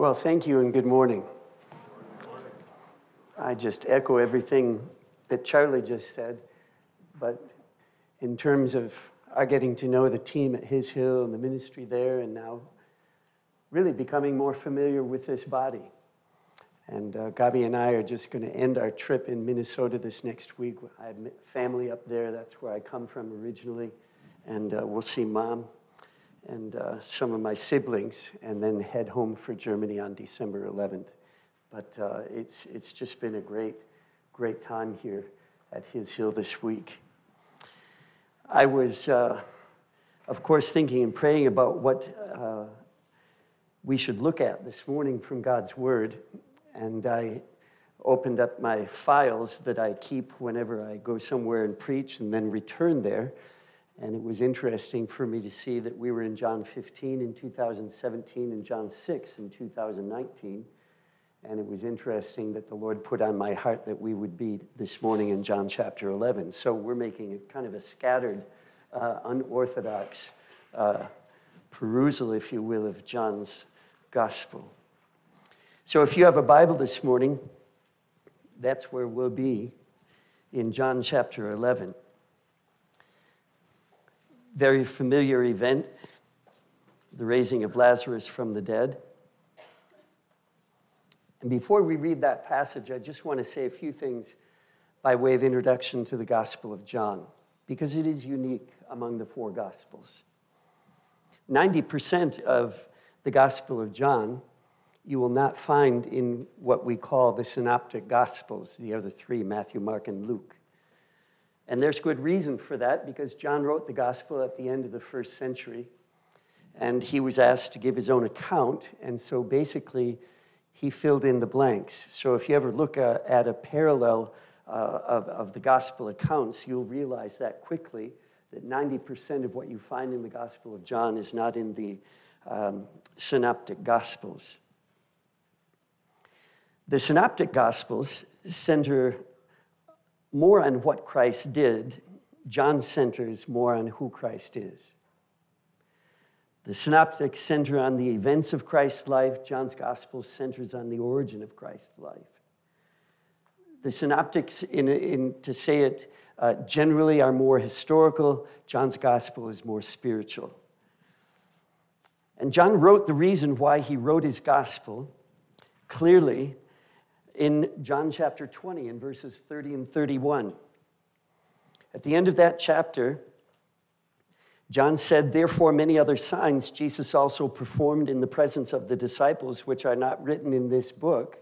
Well, thank you and good morning. I just echo everything that Charlie just said, but in terms of our getting to know the team at His Hill and the ministry there, and now really becoming more familiar with this body. And uh, Gabi and I are just going to end our trip in Minnesota this next week. I have family up there, that's where I come from originally, and uh, we'll see mom and uh, some of my siblings, and then head home for Germany on December 11th. But uh, it's, it's just been a great, great time here at His Hill this week. I was, uh, of course, thinking and praying about what uh, we should look at this morning from God's Word, and I opened up my files that I keep whenever I go somewhere and preach and then return there. And it was interesting for me to see that we were in John 15 in 2017 and John 6 in 2019. And it was interesting that the Lord put on my heart that we would be this morning in John chapter 11. So we're making a kind of a scattered, uh, unorthodox uh, perusal, if you will, of John's gospel. So if you have a Bible this morning, that's where we'll be in John chapter 11 very familiar event the raising of Lazarus from the dead. And before we read that passage, I just want to say a few things by way of introduction to the Gospel of John, because it is unique among the four Gospels. 90% of the Gospel of John you will not find in what we call the Synoptic Gospels, the other three Matthew, Mark, and Luke. And there's good reason for that because John wrote the gospel at the end of the first century. And he was asked to give his own account. And so basically, he filled in the blanks. So if you ever look uh, at a parallel uh, of, of the gospel accounts, you'll realize that quickly that 90% of what you find in the Gospel of John is not in the um, synoptic Gospels. The synoptic Gospels center more on what Christ did, John centers more on who Christ is. The synoptics center on the events of Christ's life, John's gospel centers on the origin of Christ's life. The synoptics, in, in to say it uh, generally, are more historical, John's gospel is more spiritual. And John wrote the reason why he wrote his gospel clearly in John chapter 20, in verses 30 and 31. At the end of that chapter, John said, Therefore, many other signs Jesus also performed in the presence of the disciples, which are not written in this book.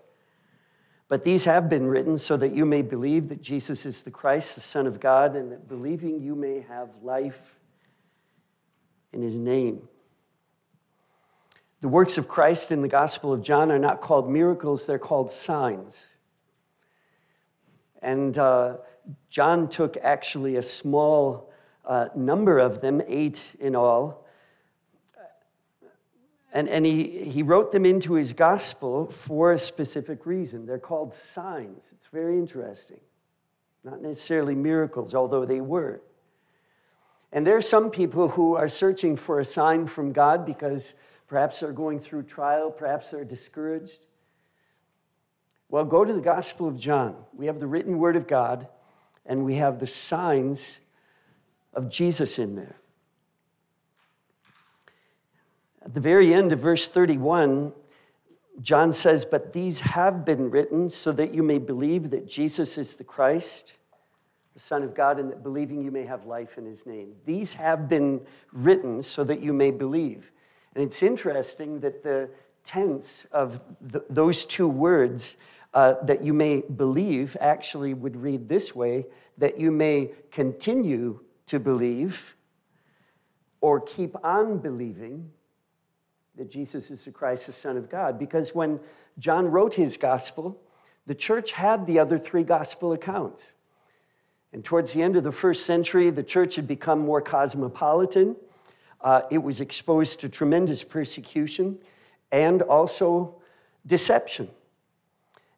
But these have been written so that you may believe that Jesus is the Christ, the Son of God, and that believing you may have life in his name. The works of Christ in the Gospel of John are not called miracles, they're called signs. And uh, John took actually a small uh, number of them, eight in all, and, and he, he wrote them into his gospel for a specific reason. They're called signs. It's very interesting. Not necessarily miracles, although they were. And there are some people who are searching for a sign from God because Perhaps they're going through trial, perhaps they're discouraged. Well, go to the Gospel of John. We have the written word of God, and we have the signs of Jesus in there. At the very end of verse 31, John says, But these have been written so that you may believe that Jesus is the Christ, the Son of God, and that believing you may have life in his name. These have been written so that you may believe. And it's interesting that the tense of the, those two words, uh, that you may believe, actually would read this way that you may continue to believe or keep on believing that Jesus is the Christ, the Son of God. Because when John wrote his gospel, the church had the other three gospel accounts. And towards the end of the first century, the church had become more cosmopolitan. Uh, it was exposed to tremendous persecution and also deception.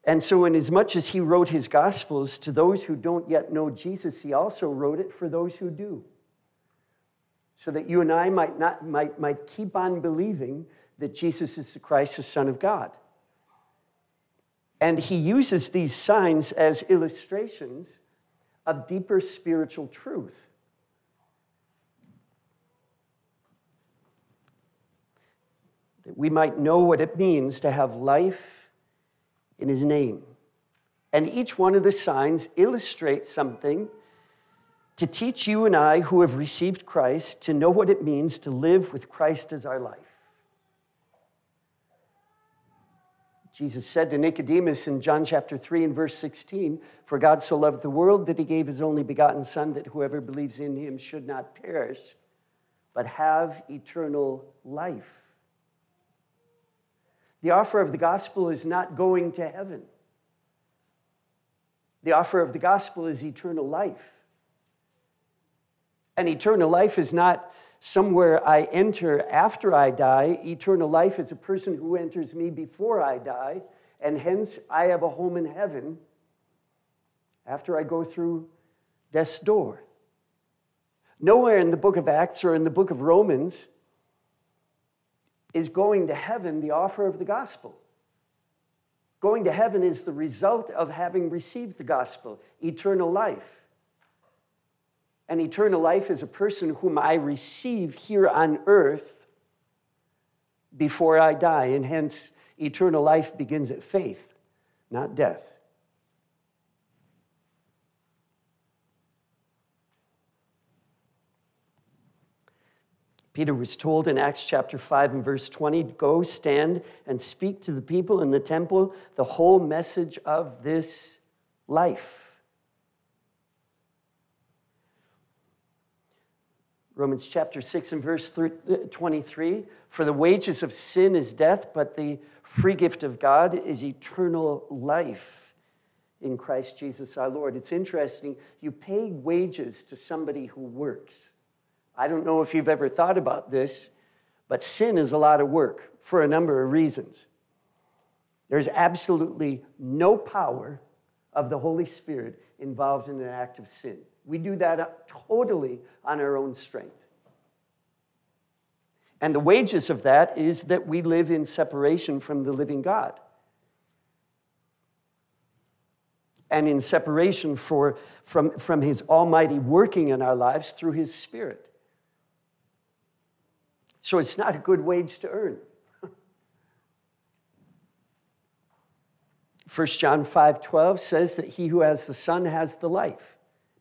And so, in as much as he wrote his Gospels to those who don't yet know Jesus, he also wrote it for those who do. So that you and I might, not, might, might keep on believing that Jesus is the Christ, the Son of God. And he uses these signs as illustrations of deeper spiritual truth. That we might know what it means to have life in his name. And each one of the signs illustrates something to teach you and I who have received Christ to know what it means to live with Christ as our life. Jesus said to Nicodemus in John chapter 3 and verse 16, For God so loved the world that he gave his only begotten Son, that whoever believes in him should not perish, but have eternal life. The offer of the gospel is not going to heaven. The offer of the gospel is eternal life. And eternal life is not somewhere I enter after I die. Eternal life is a person who enters me before I die, and hence I have a home in heaven after I go through death's door. Nowhere in the book of Acts or in the book of Romans is going to heaven the offer of the gospel. Going to heaven is the result of having received the gospel, eternal life. And eternal life is a person whom I receive here on earth before I die. And hence, eternal life begins at faith, not death. Peter was told in Acts chapter 5 and verse 20 go stand and speak to the people in the temple the whole message of this life. Romans chapter 6 and verse uh, 23 For the wages of sin is death, but the free gift of God is eternal life in Christ Jesus our Lord. It's interesting, you pay wages to somebody who works. I don't know if you've ever thought about this, but sin is a lot of work for a number of reasons. There's absolutely no power of the Holy Spirit involved in an act of sin. We do that totally on our own strength. And the wages of that is that we live in separation from the living God. And in separation for, from, from His Almighty working in our lives through His Spirit. So it's not a good wage to earn. 1 John 5:12 says that he who has the son has the life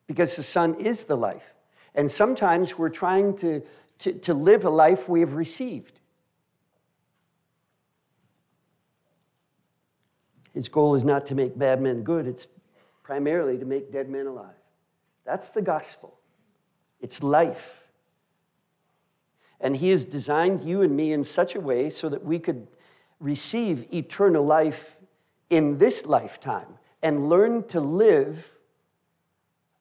because the son is the life. And sometimes we're trying to, to, to live a life we have received. His goal is not to make bad men good, it's primarily to make dead men alive. That's the gospel. It's life. And He has designed you and me in such a way so that we could receive eternal life in this lifetime and learn to live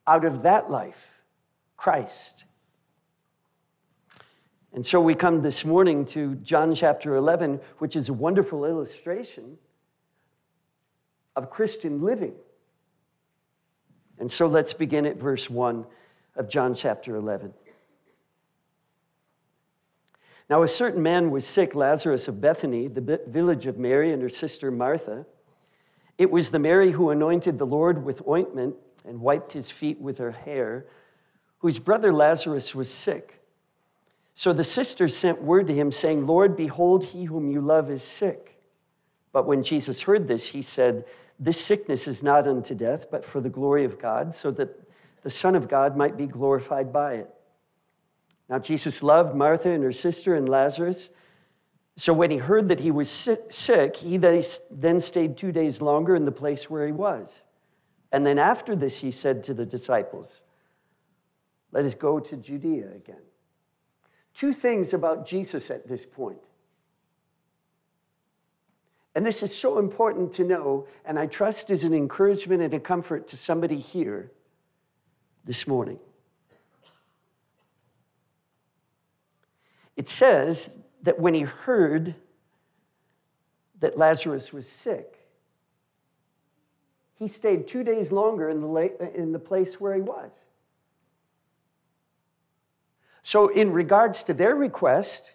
out of that life, Christ. And so we come this morning to John chapter 11, which is a wonderful illustration of Christian living. And so let's begin at verse 1 of John chapter 11. Now, a certain man was sick, Lazarus of Bethany, the village of Mary and her sister Martha. It was the Mary who anointed the Lord with ointment and wiped his feet with her hair, whose brother Lazarus was sick. So the sisters sent word to him, saying, Lord, behold, he whom you love is sick. But when Jesus heard this, he said, This sickness is not unto death, but for the glory of God, so that the Son of God might be glorified by it. Now, Jesus loved Martha and her sister and Lazarus. So when he heard that he was sick, he then stayed two days longer in the place where he was. And then after this, he said to the disciples, Let us go to Judea again. Two things about Jesus at this point. And this is so important to know, and I trust is an encouragement and a comfort to somebody here this morning. It says that when he heard that Lazarus was sick, he stayed two days longer in the, in the place where he was. So, in regards to their request,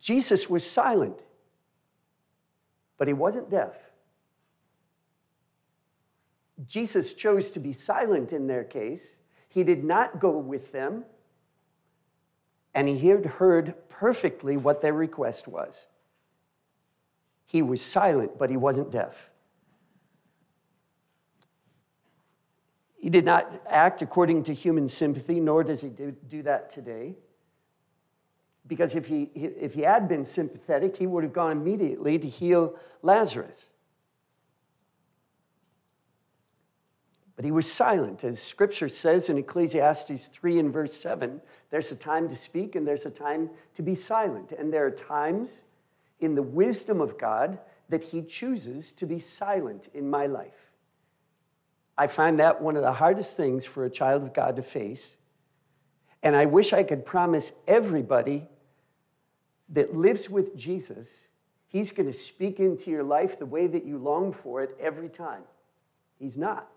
Jesus was silent, but he wasn't deaf. Jesus chose to be silent in their case. He did not go with them, and he had heard perfectly what their request was. He was silent, but he wasn't deaf. He did not act according to human sympathy, nor does he do, do that today. Because if he, if he had been sympathetic, he would have gone immediately to heal Lazarus. But he was silent. As scripture says in Ecclesiastes 3 and verse 7, there's a time to speak and there's a time to be silent. And there are times in the wisdom of God that he chooses to be silent in my life. I find that one of the hardest things for a child of God to face. And I wish I could promise everybody that lives with Jesus, He's going to speak into your life the way that you long for it every time. He's not.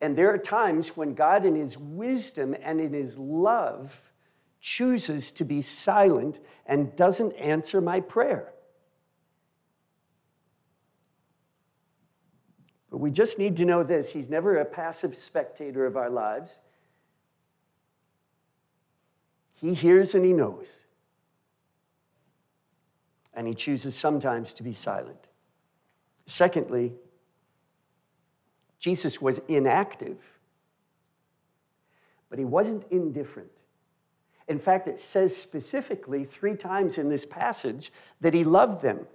And there are times when God, in His wisdom and in His love, chooses to be silent and doesn't answer my prayer. But we just need to know this He's never a passive spectator of our lives. He hears and He knows. And He chooses sometimes to be silent. Secondly, Jesus was inactive, but He wasn't indifferent. In fact, it says specifically three times in this passage that He loved them.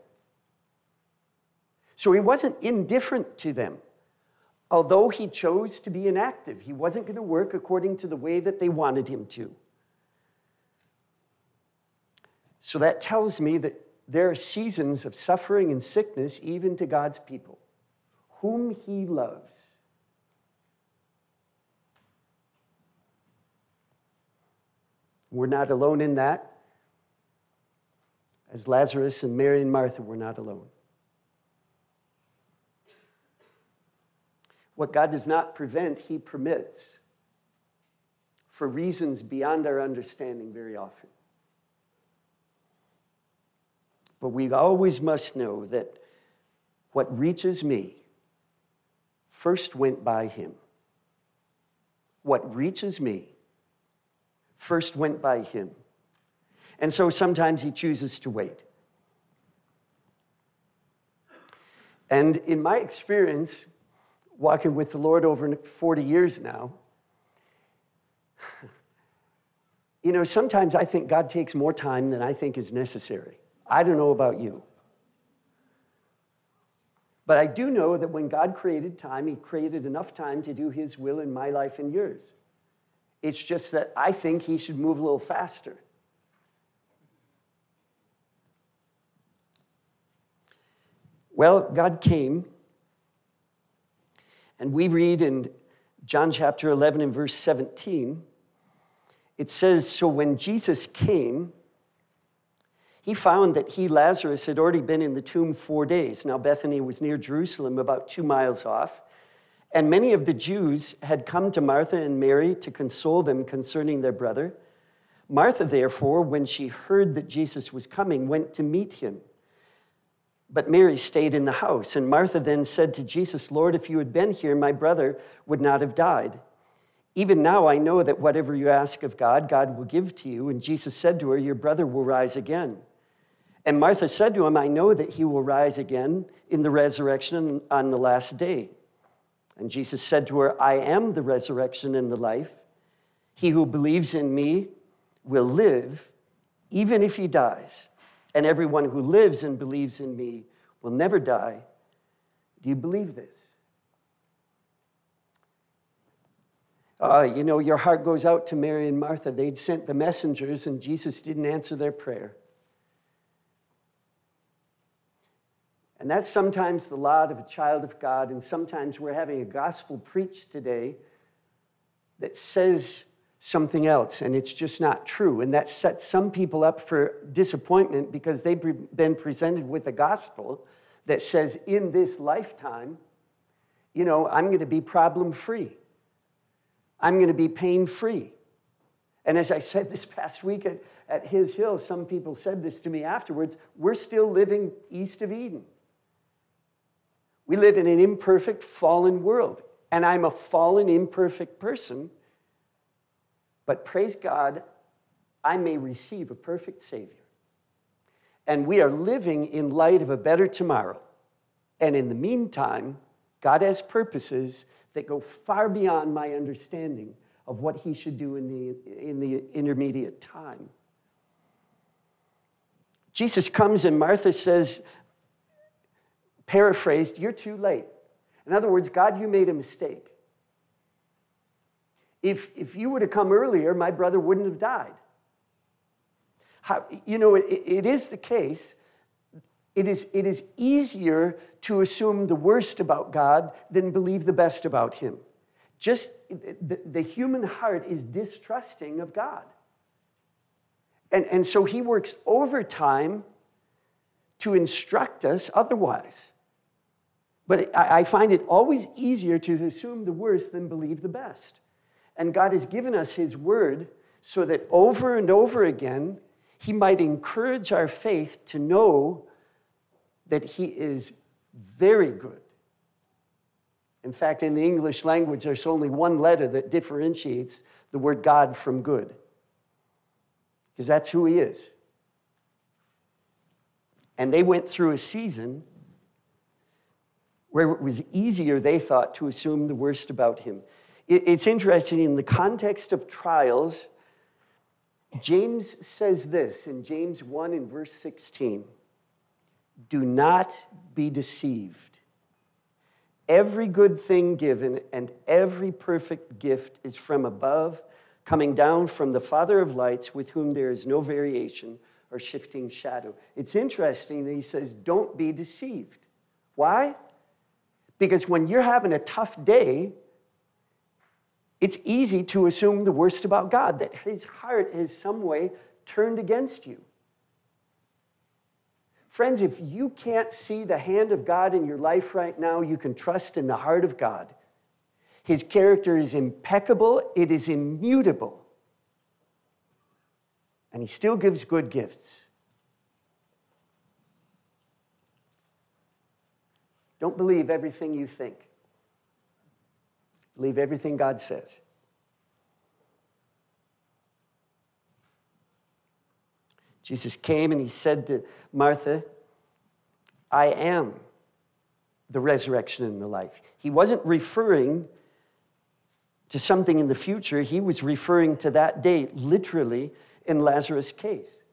So he wasn't indifferent to them. Although he chose to be inactive, he wasn't going to work according to the way that they wanted him to. So that tells me that there are seasons of suffering and sickness even to God's people, whom he loves. We're not alone in that, as Lazarus and Mary and Martha were not alone. What God does not prevent, He permits for reasons beyond our understanding very often. But we always must know that what reaches me first went by Him. What reaches me first went by Him. And so sometimes He chooses to wait. And in my experience, walking with the Lord over 40 years now, you know, sometimes I think God takes more time than I think is necessary. I don't know about you. But I do know that when God created time, He created enough time to do His will in my life and yours. It's just that I think He should move a little faster. Well, God came and we read in John chapter 11 and verse 17, it says So when Jesus came, he found that he, Lazarus, had already been in the tomb four days. Now, Bethany was near Jerusalem, about two miles off. And many of the Jews had come to Martha and Mary to console them concerning their brother. Martha, therefore, when she heard that Jesus was coming, went to meet him. But Mary stayed in the house. And Martha then said to Jesus, Lord, if you had been here, my brother would not have died. Even now I know that whatever you ask of God, God will give to you. And Jesus said to her, Your brother will rise again. And Martha said to him, I know that he will rise again in the resurrection on the last day. And Jesus said to her, I am the resurrection and the life. He who believes in me will live, even if he dies and everyone who lives and believes in me will never die. Do you believe this? Uh, you know, your heart goes out to Mary and Martha. They'd sent the messengers, and Jesus didn't answer their prayer. And that's sometimes the lot of a child of God, and sometimes we're having a gospel preached today that says something else, and it's just not true. And that sets some people up for disappointment because they've been presented with a gospel that says, in this lifetime, you know, I'm going to be problem free, I'm going to be pain free. And as I said this past week at, at His Hill, some people said this to me afterwards we're still living east of Eden. We live in an imperfect, fallen world. And I'm a fallen, imperfect person. But praise God, I may receive a perfect Savior. And we are living in light of a better tomorrow. And in the meantime, God has purposes that go far beyond my understanding of what He should do in the, in the intermediate time. Jesus comes and Martha says, paraphrased, You're too late. In other words, God, you made a mistake. If, if you were to come earlier, my brother wouldn't have died. How, you know, it, it is the case. It is, it is easier to assume the worst about God than believe the best about Him. Just the, the human heart is distrusting of God. And, and so He works overtime to instruct us otherwise. But I, find it always easier to assume the worst than believe the best. And God has given us His word so that over and over again, he might encourage our faith to know that He is very good. In fact, in the English language, there's only one letter that differentiates the word God from good, because that's who He is. And they went through a season where it was easier, they thought, to assume the worst about Him. It's interesting in the context of trials James says this in James 1 in verse 16 Do not be deceived. Every good thing given and every perfect gift is from above, coming down from the Father of lights, with whom there is no variation or shifting shadow. It's interesting that he says, Don't be deceived. Why? Because when you're having a tough day, it's easy to assume the worst about God, that his heart is some way turned against you. Friends, if you can't see the hand of God in your life right now, you can trust in the heart of God. His character is impeccable, it is immutable. And he still gives good gifts. Don't believe everything you think. Believe everything God says. Jesus came and he said to Martha, I am the resurrection and the life. He wasn't referring to something in the future, he was referring to that day, literally, in Lazarus' case.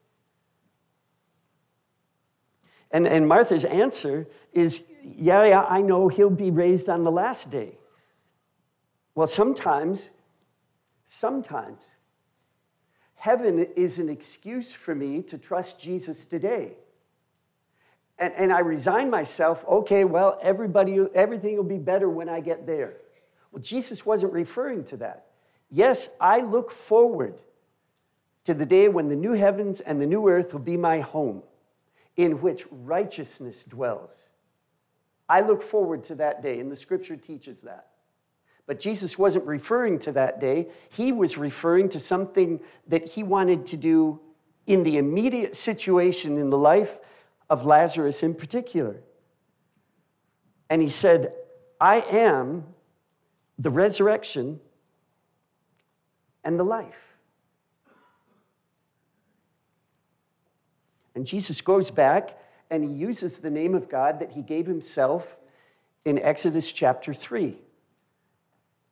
And, and Martha's answer is, Yeah, yeah, I know he'll be raised on the last day. Well, sometimes, sometimes, heaven is an excuse for me to trust Jesus today. And, and I resign myself, okay, well, everybody, everything will be better when I get there. Well, Jesus wasn't referring to that. Yes, I look forward to the day when the new heavens and the new earth will be my home, in which righteousness dwells. I look forward to that day, and the scripture teaches that. But Jesus wasn't referring to that day. He was referring to something that he wanted to do in the immediate situation in the life of Lazarus in particular. And he said, I am the resurrection and the life. And Jesus goes back and he uses the name of God that he gave himself in Exodus chapter 3.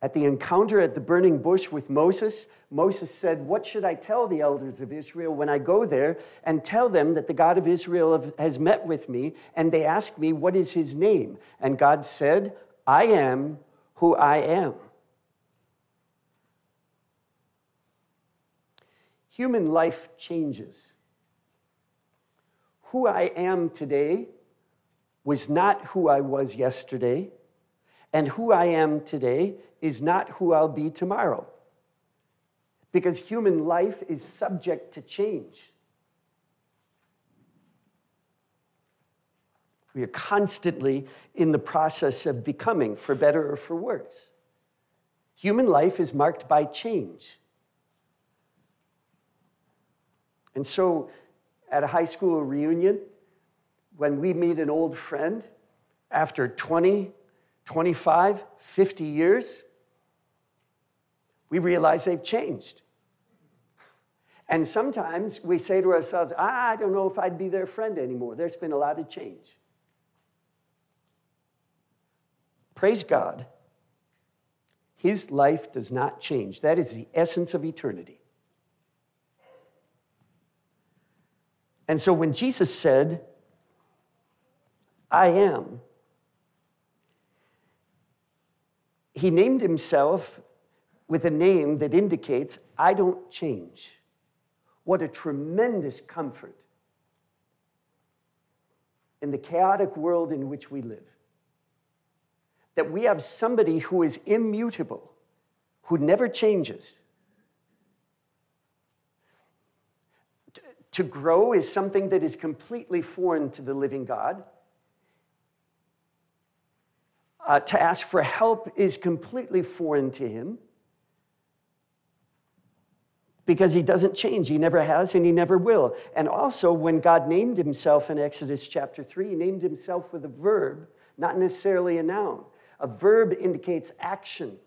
At the encounter at the burning bush with Moses, Moses said, What should I tell the elders of Israel when I go there and tell them that the God of Israel has met with me? And they ask me, What is his name? And God said, I am who I am. Human life changes. Who I am today was not who I was yesterday and who I am today is not who I'll be tomorrow. Because human life is subject to change. We are constantly in the process of becoming, for better or for worse. Human life is marked by change. And so at a high school reunion, when we meet an old friend after 20, 25, 50 years, we realize they've changed. And sometimes we say to ourselves, ah, I don't know if I'd be their friend anymore. There's been a lot of change. Praise God. His life does not change. That is the essence of eternity. And so when Jesus said, I am, he named himself with a name that indicates, I don't change. What a tremendous comfort in the chaotic world in which we live. That we have somebody who is immutable, who never changes. To grow is something that is completely foreign to the living God. Uh, to ask for help is completely foreign to him because he doesn't change. He never has and he never will. And also, when God named himself in Exodus chapter 3, he named himself with a verb, not necessarily a noun. A verb indicates action,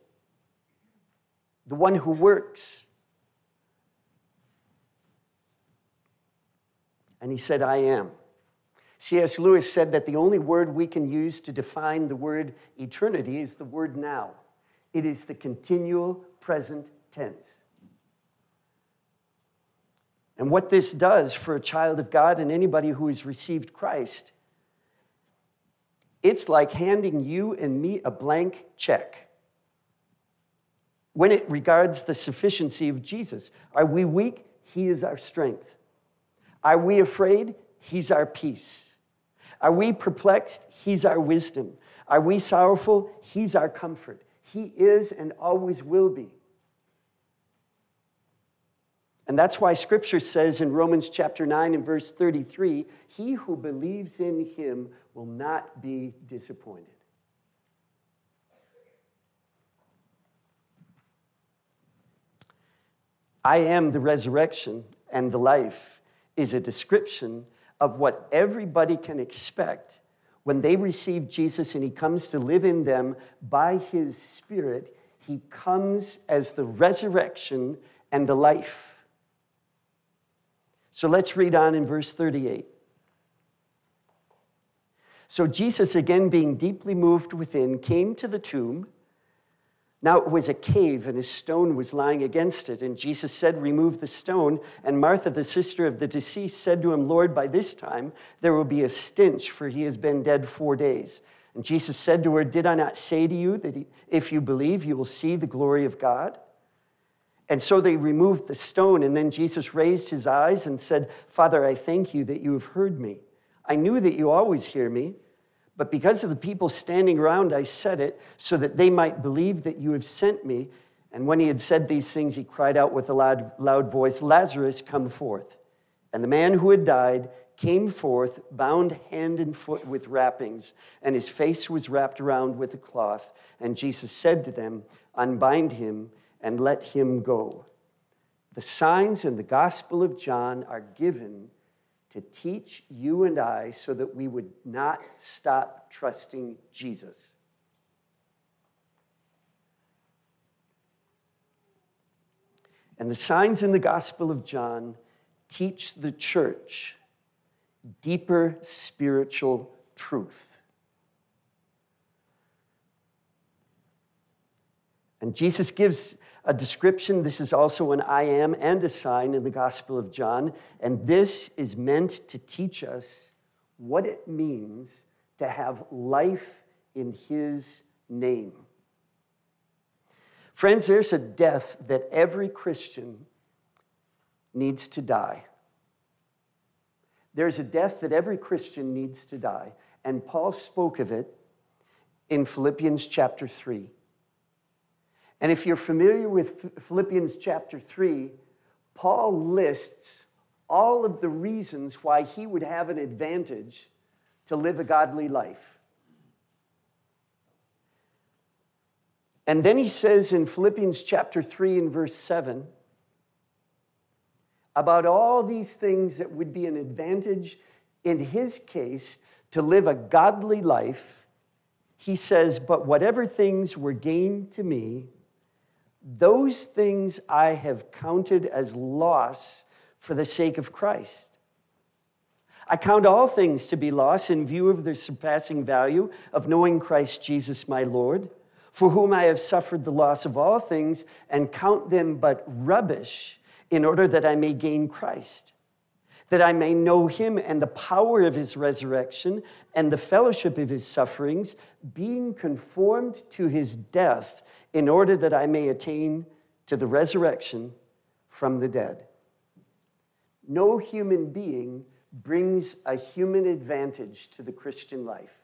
the one who works. And he said, I am. C.S. Lewis said that the only word we can use to define the word eternity is the word now. It is the continual present tense. And what this does for a child of God and anybody who has received Christ, it's like handing you and me a blank check. When it regards the sufficiency of Jesus, are we weak? He is our strength. Are we afraid? He's our peace. Are we perplexed? He's our wisdom. Are we sorrowful? He's our comfort. He is and always will be. And that's why scripture says in Romans chapter 9 and verse 33 he who believes in him will not be disappointed. I am the resurrection and the life is a description of what everybody can expect when they receive Jesus and he comes to live in them by his spirit. He comes as the resurrection and the life. So let's read on in verse 38. So Jesus, again being deeply moved within, came to the tomb. Now it was a cave, and a stone was lying against it. And Jesus said, Remove the stone. And Martha, the sister of the deceased, said to him, Lord, by this time there will be a stench, for he has been dead four days. And Jesus said to her, Did I not say to you that if you believe, you will see the glory of God? And so they removed the stone, and then Jesus raised his eyes and said, Father, I thank you that you have heard me. I knew that you always hear me, but because of the people standing around, I said it so that they might believe that you have sent me. And when he had said these things, he cried out with a loud, loud voice, Lazarus, come forth. And the man who had died came forth, bound hand and foot with wrappings, and his face was wrapped around with a cloth. And Jesus said to them, Unbind him and let him go. The signs in the Gospel of John are given to teach you and I so that we would not stop trusting Jesus. And the signs in the Gospel of John teach the church deeper spiritual truth. And Jesus gives a description. This is also an I am and a sign in the Gospel of John. And this is meant to teach us what it means to have life in His name. Friends, there's a death that every Christian needs to die. There's a death that every Christian needs to die. And Paul spoke of it in Philippians chapter 3. And if you're familiar with Philippians chapter 3, Paul lists all of the reasons why he would have an advantage to live a godly life. And then he says in Philippians chapter 3 and verse 7 about all these things that would be an advantage in his case to live a godly life, he says, But whatever things were gained to me, those things I have counted as loss for the sake of Christ. I count all things to be loss in view of the surpassing value of knowing Christ Jesus my Lord, for whom I have suffered the loss of all things and count them but rubbish in order that I may gain Christ, that I may know him and the power of his resurrection and the fellowship of his sufferings, being conformed to his death, in order that I may attain to the resurrection from the dead. No human being brings a human advantage to the Christian life.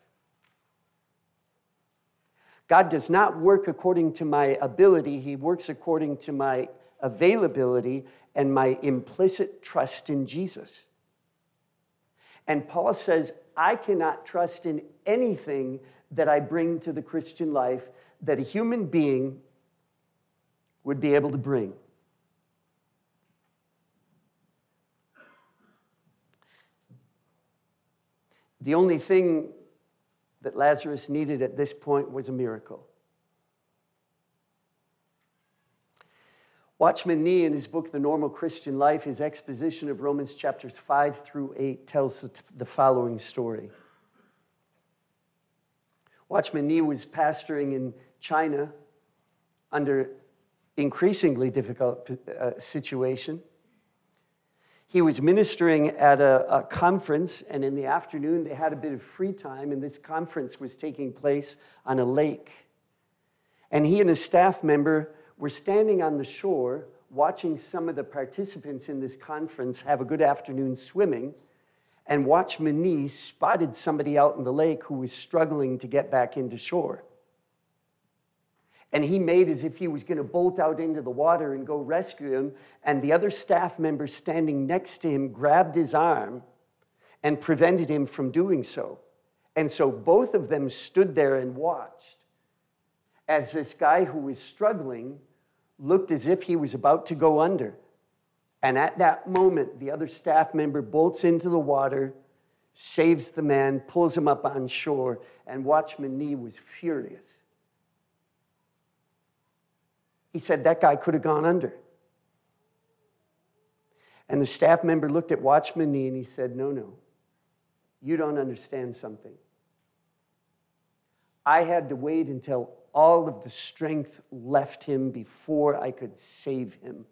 God does not work according to my ability, He works according to my availability and my implicit trust in Jesus. And Paul says, I cannot trust in anything that I bring to the Christian life that a human being would be able to bring. The only thing that Lazarus needed at this point was a miracle. Watchman Nee, in his book, The Normal Christian Life, his exposition of Romans chapters 5 through 8 tells the following story. Watchman Nee was pastoring in China under increasingly difficult uh, situation. He was ministering at a, a conference, and in the afternoon, they had a bit of free time, and this conference was taking place on a lake. And he and a staff member were standing on the shore watching some of the participants in this conference have a good afternoon swimming. And Watchman Nee spotted somebody out in the lake who was struggling to get back into shore. And he made as if he was going to bolt out into the water and go rescue him. And the other staff member standing next to him grabbed his arm and prevented him from doing so. And so both of them stood there and watched as this guy who was struggling looked as if he was about to go under. And at that moment, the other staff member bolts into the water, saves the man, pulls him up on shore, and Watchman Nee was furious. He said that guy could have gone under. And the staff member looked at Watchman Nee and he said, No, no, you don't understand something. I had to wait until all of the strength left him before I could save him.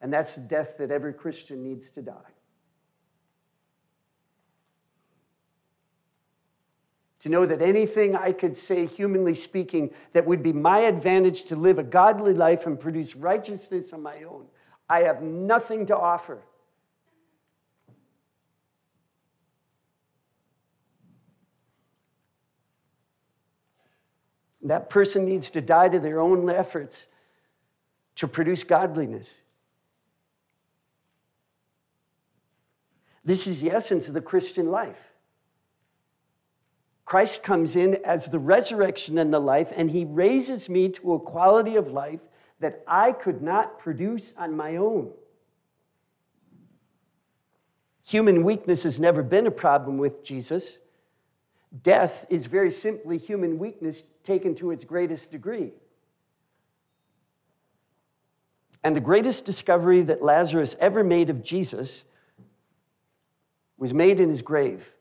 And that's the death that every Christian needs to die. To know that anything I could say, humanly speaking, that would be my advantage to live a godly life and produce righteousness on my own, I have nothing to offer. That person needs to die to their own efforts to produce godliness. This is the essence of the Christian life. Christ comes in as the resurrection and the life, and he raises me to a quality of life that I could not produce on my own. Human weakness has never been a problem with Jesus. Death is very simply human weakness taken to its greatest degree. And the greatest discovery that Lazarus ever made of Jesus was made in his grave,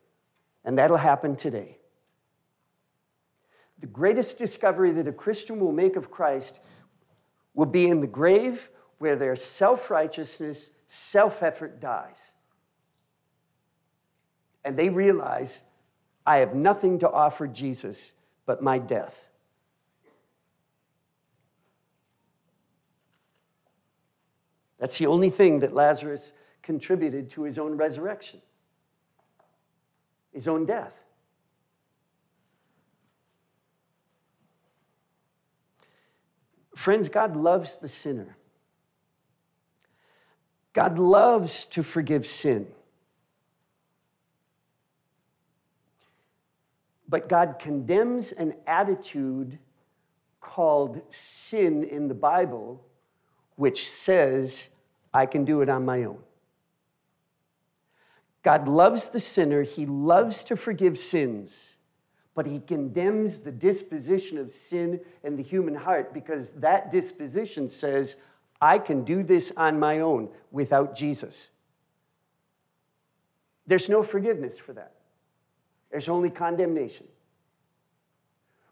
and that'll happen today. The greatest discovery that a Christian will make of Christ will be in the grave where their self righteousness, self effort dies. And they realize I have nothing to offer Jesus but my death. That's the only thing that Lazarus contributed to his own resurrection, his own death. Friends, God loves the sinner. God loves to forgive sin. But God condemns an attitude called sin in the Bible which says I can do it on my own. God loves the sinner, He loves to forgive sins, but He condemns the disposition of sin in the human heart because that disposition says, I can do this on my own without Jesus. There's no forgiveness for that, there's only condemnation.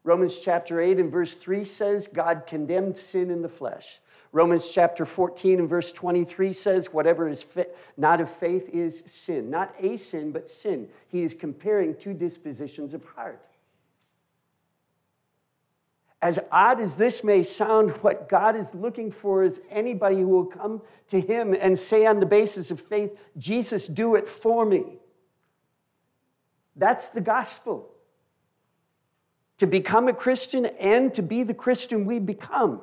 Romans chapter 8 and verse 3 says, God condemned sin in the flesh. Romans chapter 14 and verse 23 says, Whatever is fit, not of faith is sin. Not a sin, but sin. He is comparing two dispositions of heart. As odd as this may sound, what God is looking for is anybody who will come to Him and say, on the basis of faith, Jesus, do it for me. That's the gospel to become a Christian and to be the Christian we become.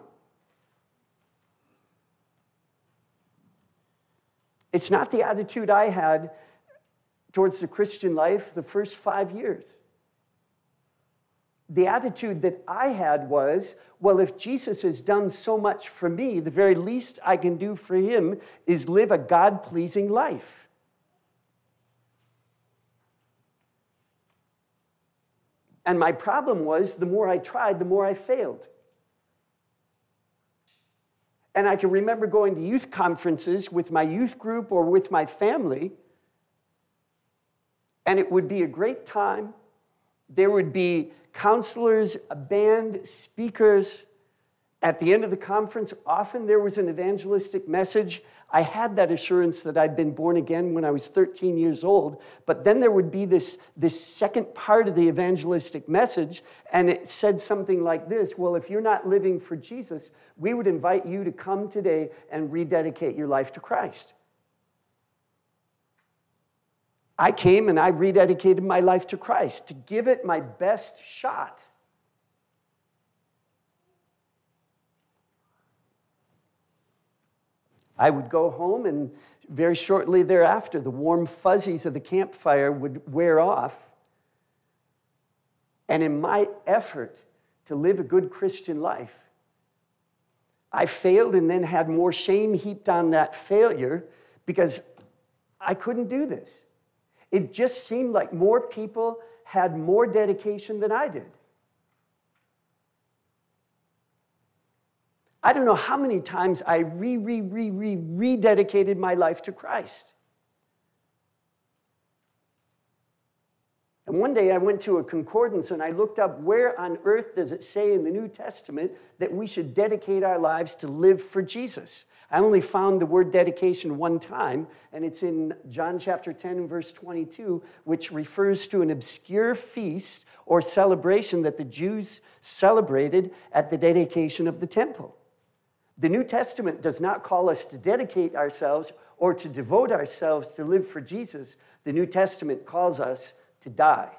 It's not the attitude I had towards the Christian life the first five years. The attitude that I had was well, if Jesus has done so much for me, the very least I can do for him is live a God pleasing life. And my problem was the more I tried, the more I failed. And I can remember going to youth conferences with my youth group or with my family, and it would be a great time. There would be counselors, a band, speakers, at the end of the conference, often there was an evangelistic message. I had that assurance that I'd been born again when I was 13 years old. But then there would be this, this second part of the evangelistic message, and it said something like this Well, if you're not living for Jesus, we would invite you to come today and rededicate your life to Christ. I came and I rededicated my life to Christ to give it my best shot. I would go home, and very shortly thereafter, the warm fuzzies of the campfire would wear off. And in my effort to live a good Christian life, I failed and then had more shame heaped on that failure because I couldn't do this. It just seemed like more people had more dedication than I did. I don't know how many times I re, re, re, re, rededicated my life to Christ. And one day I went to a concordance and I looked up where on earth does it say in the New Testament that we should dedicate our lives to live for Jesus. I only found the word dedication one time, and it's in John chapter 10 and verse 22, which refers to an obscure feast or celebration that the Jews celebrated at the dedication of the temple. The New Testament does not call us to dedicate ourselves or to devote ourselves to live for Jesus. The New Testament calls us to die.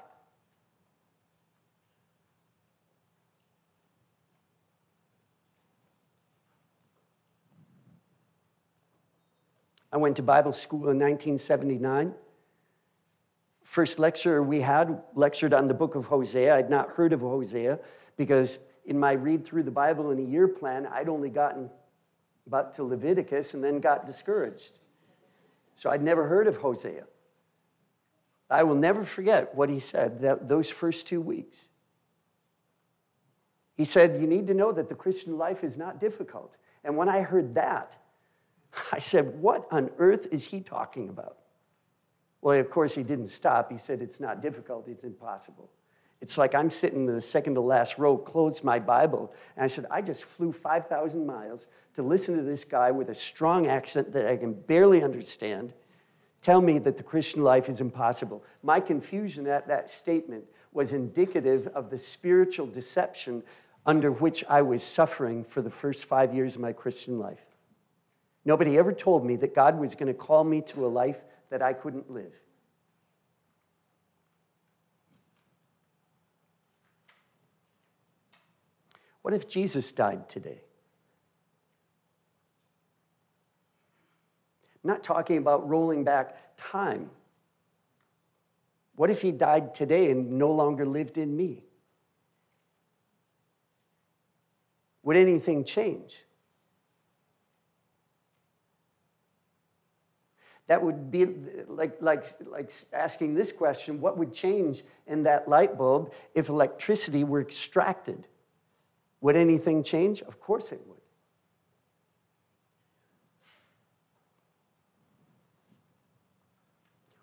I went to Bible school in 1979. First lecture we had lectured on the book of Hosea. I'd not heard of Hosea because in my read through the Bible in a year plan, I'd only gotten about to Leviticus and then got discouraged. So I'd never heard of Hosea. I will never forget what he said that, those first two weeks. He said, You need to know that the Christian life is not difficult. And when I heard that, I said, What on earth is he talking about? Well, of course, he didn't stop. He said, It's not difficult, it's impossible. It's like I'm sitting in the second to last row, closed my Bible, and I said, I just flew 5,000 miles to listen to this guy with a strong accent that I can barely understand tell me that the Christian life is impossible. My confusion at that statement was indicative of the spiritual deception under which I was suffering for the first five years of my Christian life. Nobody ever told me that God was going to call me to a life that I couldn't live. What if Jesus died today? I'm not talking about rolling back time. What if he died today and no longer lived in me? Would anything change? That would be like, like, like asking this question what would change in that light bulb if electricity were extracted? Would anything change? Of course it would.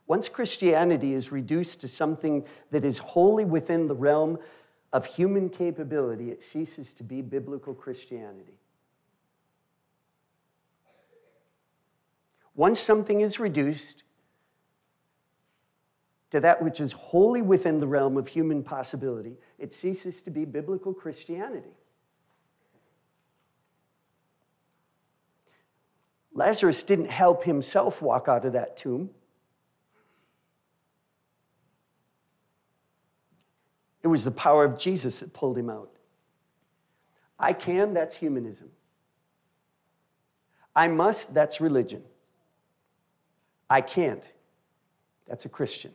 Once Christianity is reduced to something that is wholly within the realm of human capability, it ceases to be biblical Christianity. Once something is reduced to that which is wholly within the realm of human possibility, it ceases to be biblical Christianity. Lazarus didn't help himself walk out of that tomb. It was the power of Jesus that pulled him out. I can, that's humanism. I must, that's religion. I can't. That's a Christian.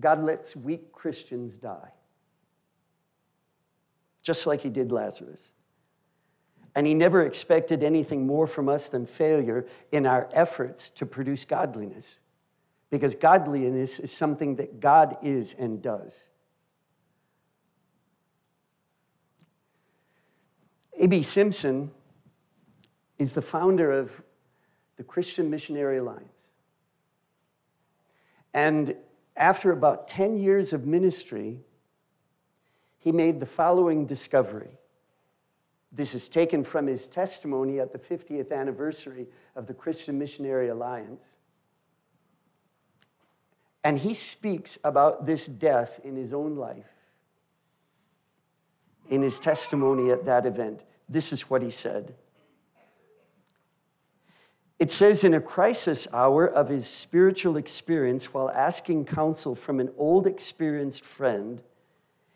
God lets weak Christians die, just like he did Lazarus. And he never expected anything more from us than failure in our efforts to produce godliness, because godliness is something that God is and does. A.B. Simpson is the founder of the Christian Missionary Alliance. And after about 10 years of ministry, he made the following discovery. This is taken from his testimony at the 50th anniversary of the Christian Missionary Alliance. And he speaks about this death in his own life, in his testimony at that event. This is what he said. It says, in a crisis hour of his spiritual experience, while asking counsel from an old experienced friend,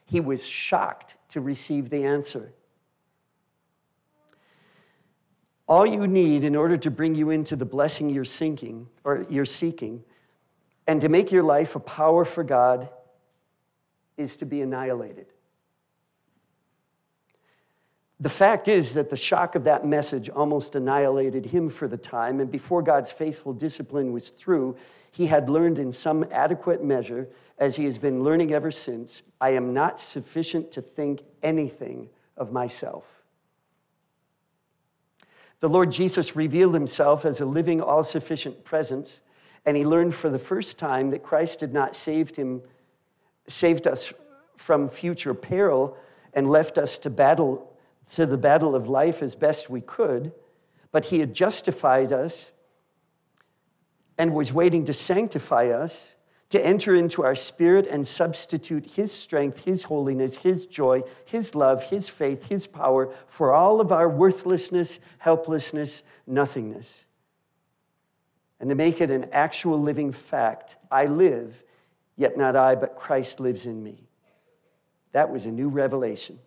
he was shocked to receive the answer. All you need in order to bring you into the blessing you're seeking or you're seeking and to make your life a power for God is to be annihilated. The fact is that the shock of that message almost annihilated him for the time, and before God's faithful discipline was through, he had learned in some adequate measure, as he has been learning ever since, I am not sufficient to think anything of myself. The Lord Jesus revealed himself as a living, all sufficient presence, and he learned for the first time that Christ had not saved him, saved us from future peril and left us to battle to the battle of life as best we could, but He had justified us and was waiting to sanctify us, to enter into our spirit and substitute His strength, His holiness, His joy, His love, His faith, His power for all of our worthlessness, helplessness, nothingness. And to make it an actual living fact I live, yet not I, but Christ lives in me. That was a new revelation.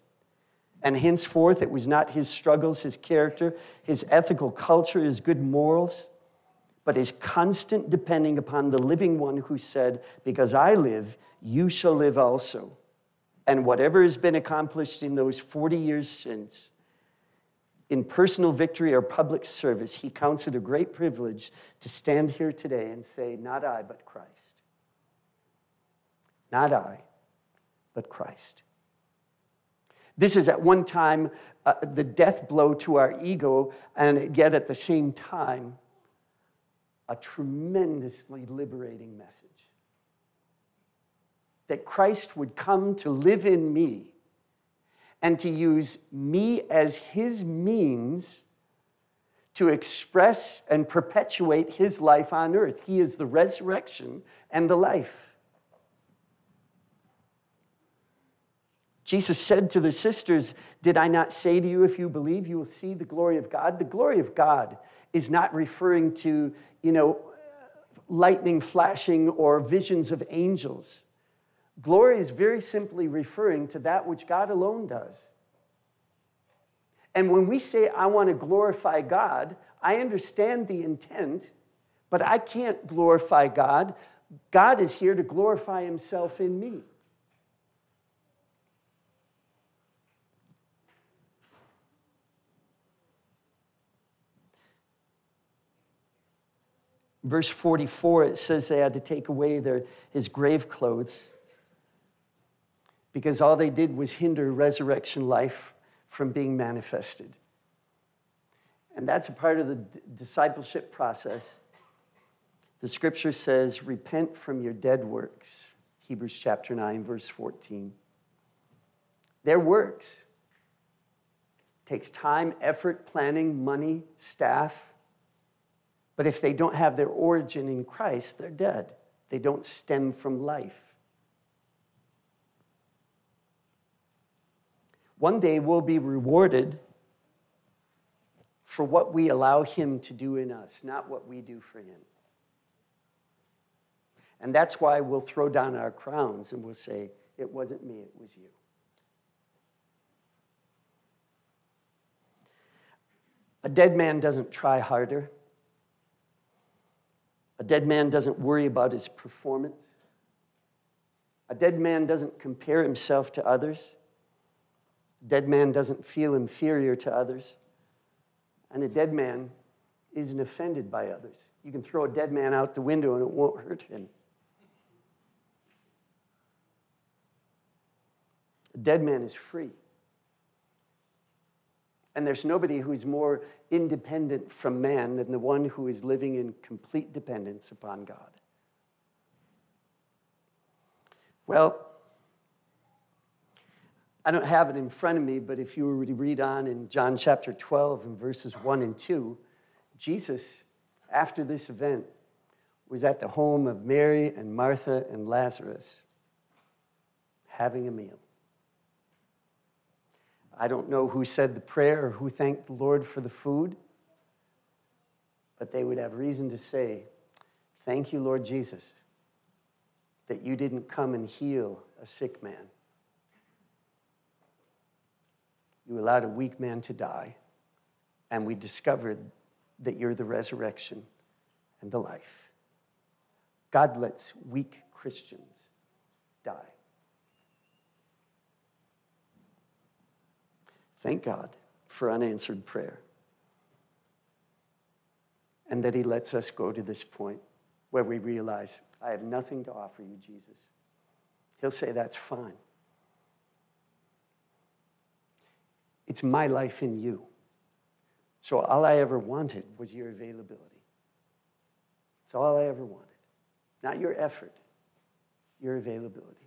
And henceforth, it was not his struggles, his character, his ethical culture, his good morals, but his constant depending upon the living one who said, Because I live, you shall live also. And whatever has been accomplished in those 40 years since, in personal victory or public service, he counts it a great privilege to stand here today and say, Not I, but Christ. Not I, but Christ. This is at one time uh, the death blow to our ego, and yet at the same time, a tremendously liberating message. That Christ would come to live in me and to use me as his means to express and perpetuate his life on earth. He is the resurrection and the life. Jesus said to the sisters, Did I not say to you, if you believe, you will see the glory of God? The glory of God is not referring to, you know, lightning flashing or visions of angels. Glory is very simply referring to that which God alone does. And when we say, I want to glorify God, I understand the intent, but I can't glorify God God is here to glorify himself in me. Verse 44, it says they had to take away their, his grave clothes because all they did was hinder resurrection life from being manifested. And that's a part of the d- discipleship process. The scripture says, Repent from your dead works. Hebrews chapter 9, verse 14. Their works takes time, effort, planning, money, staff. But if they don't have their origin in Christ, they're dead. They don't stem from life. One day we'll be rewarded for what we allow Him to do in us, not what we do for Him. And that's why we'll throw down our crowns and we'll say, It wasn't me, it was you. A dead man doesn't try harder. A dead man doesn't worry about his performance. A dead man doesn't compare himself to others. A dead man doesn't feel inferior to others. And a dead man isn't offended by others. You can throw a dead man out the window and it won't hurt him. A dead man is free. And there's nobody who's more independent from man than the one who is living in complete dependence upon God. Well, I don't have it in front of me, but if you were to read on in John chapter 12 and verses 1 and 2, Jesus, after this event, was at the home of Mary and Martha and Lazarus having a meal. I don't know who said the prayer or who thanked the Lord for the food, but they would have reason to say, Thank you, Lord Jesus, that you didn't come and heal a sick man You allowed a weak man to die, and we discovered that you're the resurrection and the life. God lets weak Christians die. Thank God for unanswered prayer. And that He lets us go to this point where we realize, I have nothing to offer you, Jesus. He'll say, That's fine. It's my life in you. So all I ever wanted was your availability. It's all I ever wanted. Not your effort, your availability.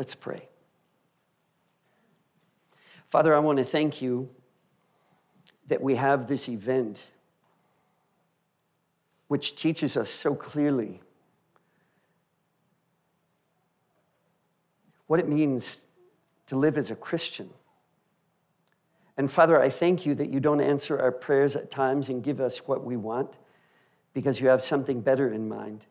Let's pray. Father, I want to thank you that we have this event which teaches us so clearly what it means to live as a Christian. And Father, I thank you that you don't answer our prayers at times and give us what we want because you have something better in mind.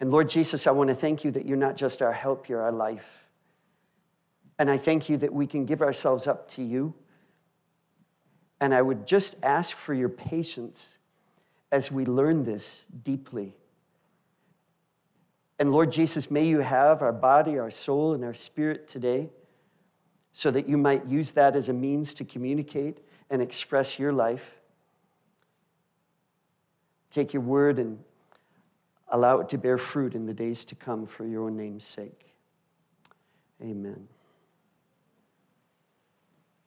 And Lord Jesus, I want to thank you that you're not just our help, you're our life. And I thank you that we can give ourselves up to you. And I would just ask for your patience as we learn this deeply. And Lord Jesus, may you have our body, our soul, and our spirit today so that you might use that as a means to communicate and express your life. Take your word and allow it to bear fruit in the days to come for your name's sake. Amen.